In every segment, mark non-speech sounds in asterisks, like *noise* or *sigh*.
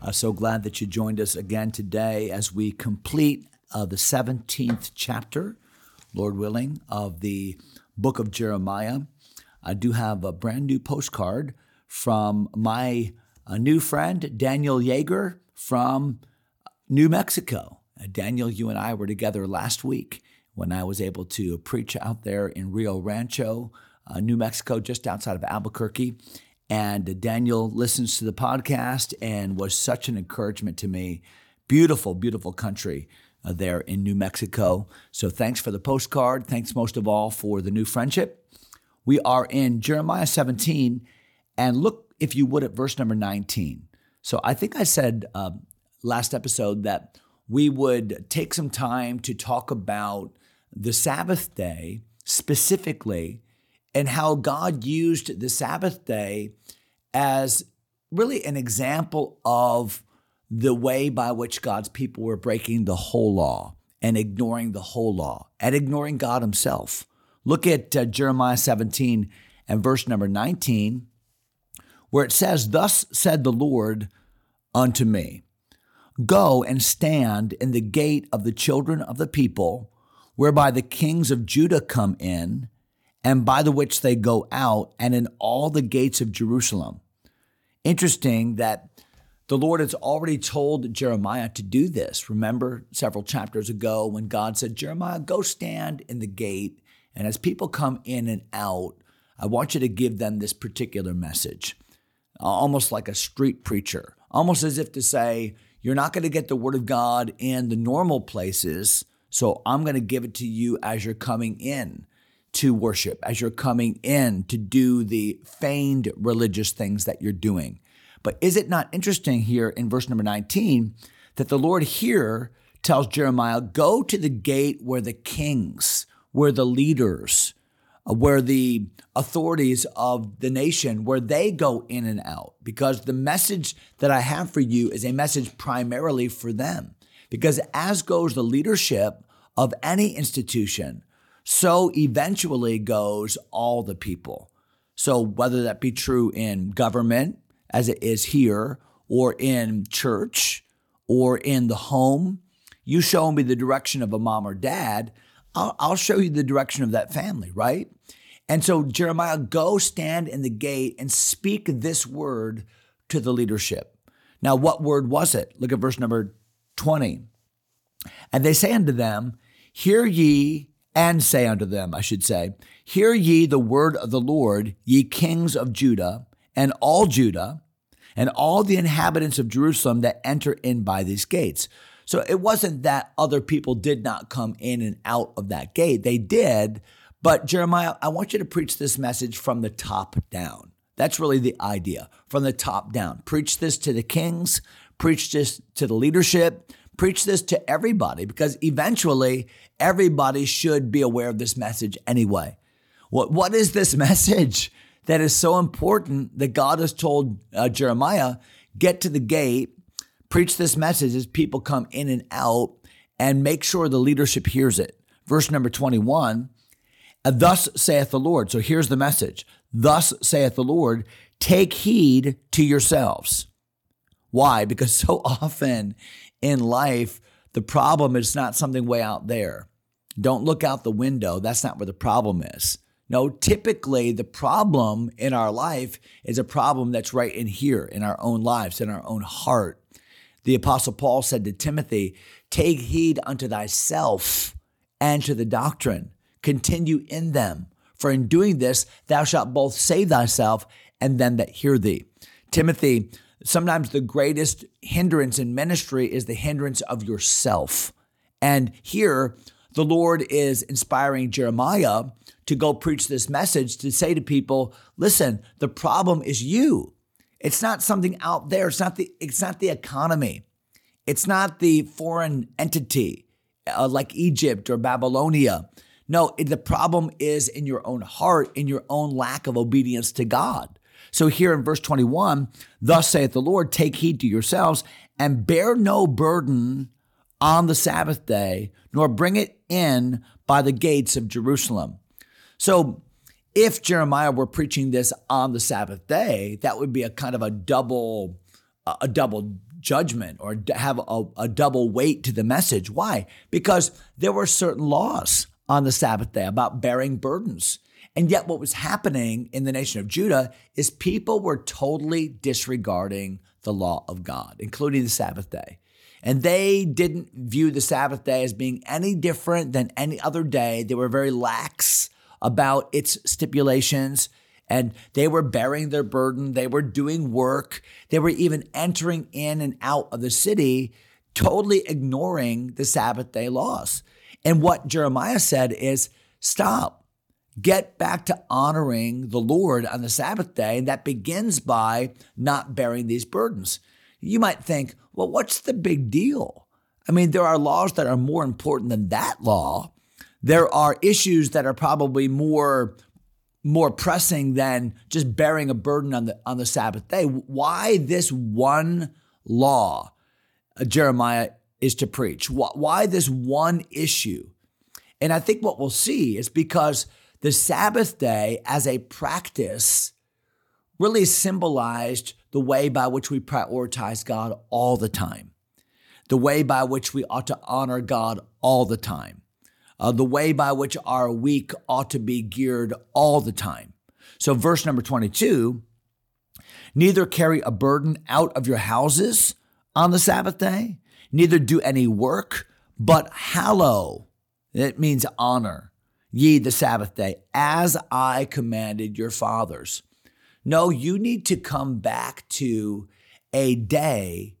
Uh, so glad that you joined us again today as we complete uh, the 17th chapter, Lord willing, of the book of Jeremiah. I do have a brand new postcard from my uh, new friend, Daniel Yeager from New Mexico. Uh, Daniel, you and I were together last week when I was able to preach out there in Rio Rancho, uh, New Mexico, just outside of Albuquerque. And Daniel listens to the podcast and was such an encouragement to me. Beautiful, beautiful country uh, there in New Mexico. So thanks for the postcard. Thanks most of all for the new friendship. We are in Jeremiah 17, and look, if you would, at verse number 19. So I think I said uh, last episode that we would take some time to talk about the Sabbath day specifically and how God used the Sabbath day as really an example of the way by which God's people were breaking the whole law and ignoring the whole law and ignoring God Himself. Look at uh, Jeremiah 17 and verse number 19, where it says, Thus said the Lord unto me, Go and stand in the gate of the children of the people, whereby the kings of Judah come in and by the which they go out, and in all the gates of Jerusalem. Interesting that the Lord has already told Jeremiah to do this. Remember several chapters ago when God said, Jeremiah, go stand in the gate, and as people come in and out, I want you to give them this particular message, almost like a street preacher, almost as if to say, You're not going to get the word of God in the normal places, so I'm going to give it to you as you're coming in to worship, as you're coming in to do the feigned religious things that you're doing. But is it not interesting here in verse number 19 that the Lord here tells Jeremiah, go to the gate where the kings, where the leaders, uh, where the authorities of the nation, where they go in and out, because the message that I have for you is a message primarily for them. Because as goes the leadership of any institution, so eventually goes all the people. So, whether that be true in government, as it is here, or in church, or in the home, you show me the direction of a mom or dad, I'll, I'll show you the direction of that family, right? And so, Jeremiah, go stand in the gate and speak this word to the leadership. Now, what word was it? Look at verse number 20. And they say unto them, Hear ye and say unto them, I should say, Hear ye the word of the Lord, ye kings of Judah, and all Judah, and all the inhabitants of Jerusalem that enter in by these gates. So it wasn't that other people did not come in and out of that gate. They did, but Jeremiah, I want you to preach this message from the top down. That's really the idea from the top down. Preach this to the kings, preach this to the leadership, preach this to everybody because eventually everybody should be aware of this message anyway. What, what is this *laughs* message that is so important that God has told uh, Jeremiah, get to the gate, preach this message as people come in and out, and make sure the leadership hears it. Verse number 21 Thus saith the Lord. So here's the message Thus saith the Lord, take heed to yourselves. Why? Because so *laughs* often in life, the problem is not something way out there. Don't look out the window. That's not where the problem is. No, typically the problem in our life is a problem that's right in here, in our own lives, in our own heart. The Apostle Paul said to Timothy, Take heed unto thyself and to the doctrine, continue in them. For in doing this, thou shalt both save thyself and them that hear thee. Timothy, sometimes the greatest hindrance in ministry is the hindrance of yourself. And here, the Lord is inspiring Jeremiah to go preach this message to say to people, listen, the problem is you. It's not something out there. It's not the it's not the economy. It's not the foreign entity uh, like Egypt or Babylonia. No, the problem is in your own heart, in your own lack of obedience to God. So here in verse 21, thus saith the Lord, take heed to yourselves and bear no burden on the Sabbath day, nor bring it in by the gates of Jerusalem. So if Jeremiah were preaching this on the Sabbath day, that would be a kind of a double, a double judgment or have a, a double weight to the message. Why? Because there were certain laws on the Sabbath day about bearing burdens. And yet, what was happening in the nation of Judah is people were totally disregarding the law of God, including the Sabbath day. And they didn't view the Sabbath day as being any different than any other day. They were very lax about its stipulations and they were bearing their burden. They were doing work. They were even entering in and out of the city, totally ignoring the Sabbath day laws. And what Jeremiah said is stop, get back to honoring the Lord on the Sabbath day. And that begins by not bearing these burdens. You might think, well, what's the big deal? I mean, there are laws that are more important than that law. There are issues that are probably more more pressing than just bearing a burden on the on the Sabbath day. Why this one law, uh, Jeremiah is to preach? Why this one issue? And I think what we'll see is because the Sabbath day as a practice really symbolized the way by which we prioritize God all the time, the way by which we ought to honor God all the time uh, the way by which our week ought to be geared all the time. So, verse number 22 neither carry a burden out of your houses on the Sabbath day, neither do any work, but hallow. It means honor ye the Sabbath day, as I commanded your fathers. No, you need to come back to a day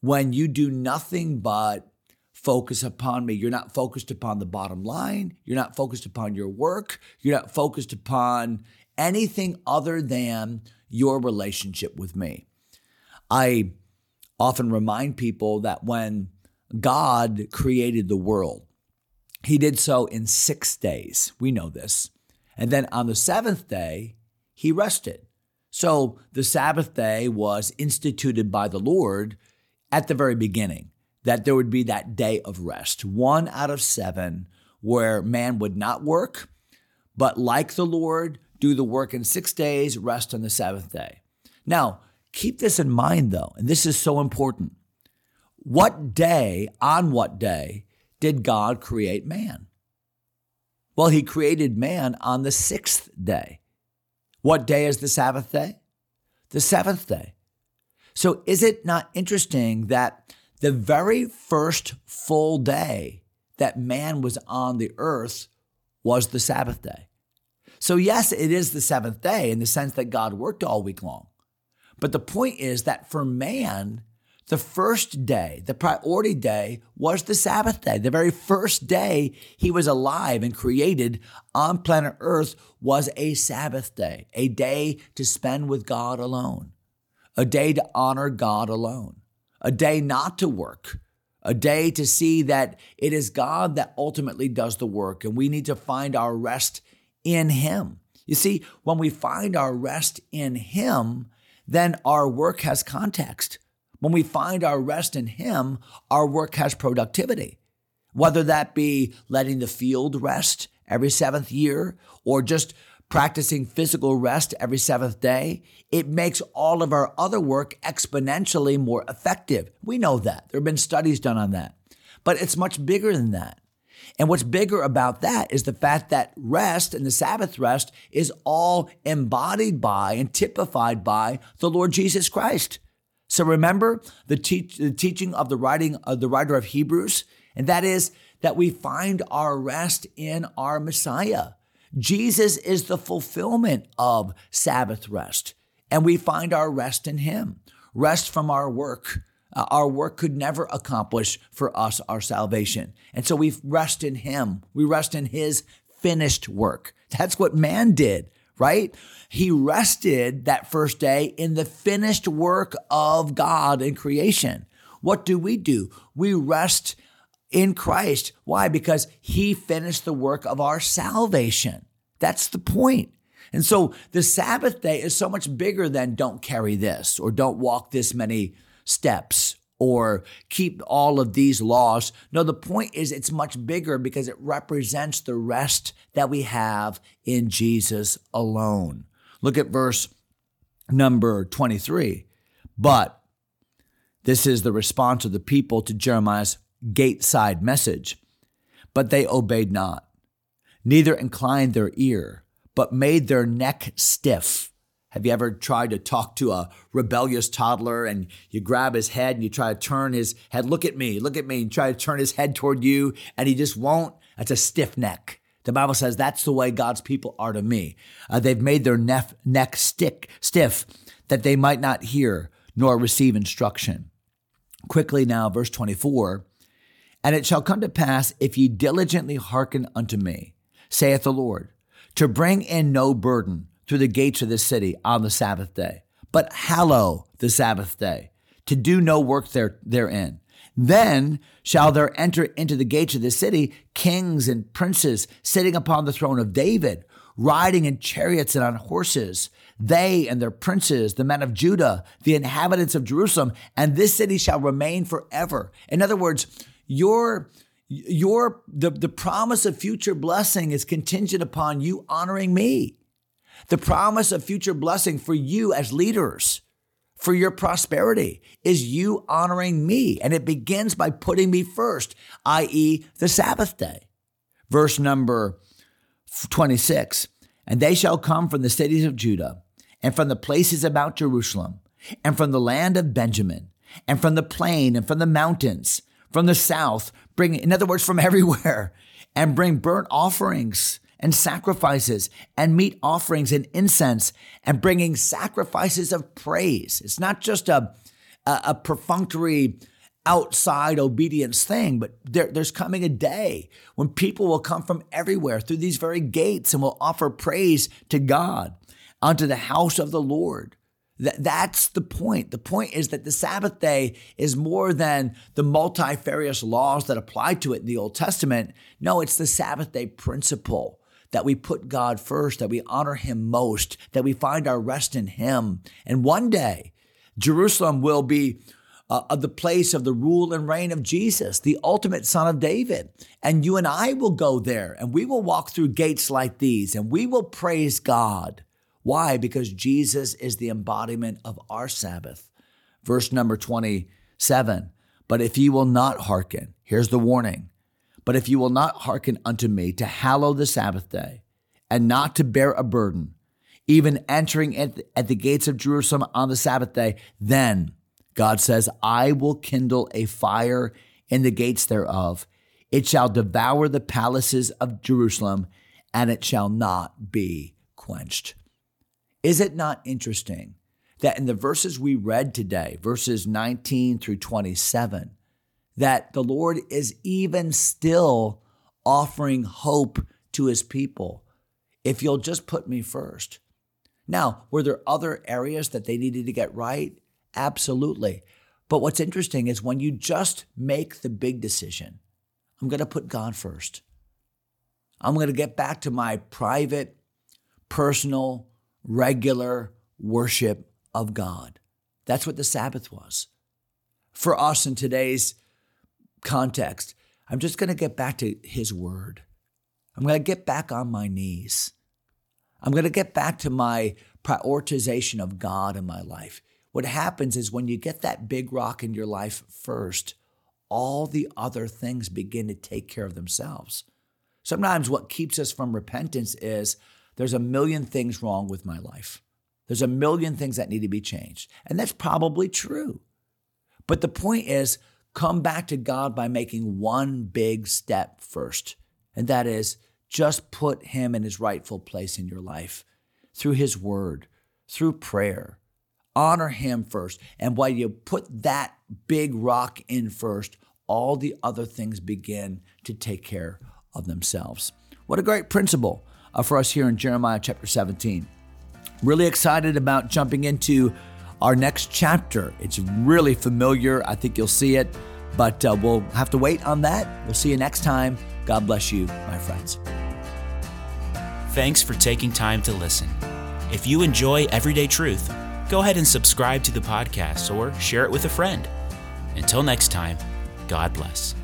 when you do nothing but focus upon me. You're not focused upon the bottom line. You're not focused upon your work. You're not focused upon anything other than your relationship with me. I often remind people that when God created the world, he did so in six days. We know this. And then on the seventh day, he rested. So the Sabbath day was instituted by the Lord at the very beginning that there would be that day of rest, one out of seven, where man would not work, but like the Lord, do the work in six days, rest on the seventh day. Now, keep this in mind though, and this is so important. What day, on what day, did God create man? Well, he created man on the sixth day. What day is the Sabbath day? The seventh day. So is it not interesting that the very first full day that man was on the earth was the Sabbath day. So, yes, it is the seventh day in the sense that God worked all week long. But the point is that for man, the first day, the priority day, was the Sabbath day. The very first day he was alive and created on planet Earth was a Sabbath day, a day to spend with God alone, a day to honor God alone a day not to work, a day to see that it is God that ultimately does the work, and we need to find our rest in Him. You see, when we find our rest in Him, then our work has context. When we find our rest in Him, our work has productivity. Whether that be letting the field rest every seventh year or just practicing physical rest every seventh day, it makes all of our other work exponentially more effective. We know that. There have been studies done on that. But it's much bigger than that. And what's bigger about that is the fact that rest and the Sabbath rest is all embodied by and typified by the Lord Jesus Christ. So remember the, teach, the teaching of the writing of the writer of Hebrews, and that is that we find our rest in our Messiah. Jesus is the fulfillment of Sabbath rest, and we find our rest in Him. Rest from our work. Uh, our work could never accomplish for us our salvation. And so we rest in Him. We rest in His finished work. That's what man did, right? He rested that first day in the finished work of God in creation. What do we do? We rest in Christ. Why? Because he finished the work of our salvation. That's the point. And so the Sabbath day is so much bigger than don't carry this or don't walk this many steps or keep all of these laws. No, the point is it's much bigger because it represents the rest that we have in Jesus alone. Look at verse number 23. But this is the response of the people to Jeremiah's gate side message. But they obeyed not, neither inclined their ear, but made their neck stiff. Have you ever tried to talk to a rebellious toddler and you grab his head and you try to turn his head, look at me, look at me, and try to turn his head toward you, and he just won't? That's a stiff neck. The Bible says that's the way God's people are to me. Uh, they've made their neck, neck stick, stiff that they might not hear nor receive instruction. Quickly now, verse 24 And it shall come to pass if ye diligently hearken unto me, saith the Lord, to bring in no burden through the gates of the city on the Sabbath day, but hallow the Sabbath day, to do no work there, therein. Then shall there enter into the gates of the city kings and princes sitting upon the throne of David, riding in chariots and on horses, they and their princes, the men of Judah, the inhabitants of Jerusalem, and this city shall remain forever. In other words, your your the, the promise of future blessing is contingent upon you honoring me. The promise of future blessing for you as leaders, for your prosperity, is you honoring me. And it begins by putting me first, i.e., the Sabbath day. Verse number 26 And they shall come from the cities of Judah, and from the places about Jerusalem, and from the land of Benjamin, and from the plain, and from the mountains, from the south, bring, in other words, from *laughs* everywhere, and bring burnt offerings and sacrifices and meat offerings and incense and bringing sacrifices of praise. It's not just a, a, a perfunctory outside obedience thing, but there, there's coming a day when people will come from everywhere through these very gates and will offer praise to God unto the house of the Lord. That, that's the point. The point is that the Sabbath day is more than the multifarious laws that apply to it in the Old Testament. No, it's the Sabbath day principle that we put God first, that we honor Him most, that we find our rest in Him. And one day, Jerusalem will be uh, the place of the rule and reign of Jesus, the ultimate Son of David. And you and I will go there and we will walk through gates like these and we will praise God. Why? Because Jesus is the embodiment of our Sabbath. Verse number 27 But if ye will not hearken, here's the warning but if you will not hearken unto me to hallow the Sabbath day, and not to bear a burden, even entering at the, at the gates of Jerusalem on the Sabbath day, then God says, I will kindle a fire in the gates thereof. It shall devour the palaces of Jerusalem, and it shall not be quenched. Is it not interesting that in the verses we read today, verses 19 through 27, that the Lord is even still offering hope to his people if you'll just put me first. Now, were there other areas that they needed to get right? Absolutely. But what's interesting is when you just make the big decision, I'm going to put God first. I'm going to get back to my private, personal, regular worship of God. That's what the Sabbath was. For us in today's context, I'm just going to get back to His Word. I'm going to get back on my knees. I'm going to get back to my prioritization of God in my life. What happens is when you get that big rock in your life first, all the other things begin to take care of themselves. Sometimes what keeps us from repentance is there's a million things wrong with my life. There's a million things that need to be changed. And that's probably true. But the point is, come back to God by making one big step first. And that is just put Him in His rightful place in your life through His Word, through prayer. Honor Him first. And while you put that big rock in first, all the other things begin to take care of themselves. What a great principle uh, for us here in Jeremiah chapter 17. Really excited about jumping into our next chapter. It's really familiar. I think you'll see it, but uh, we'll have to wait on that. We'll see you next time. God bless you, my friends. Thanks for taking time to listen. If you enjoy Everyday Truth, go ahead and subscribe to the podcast or share it with a friend. Until next time, God bless.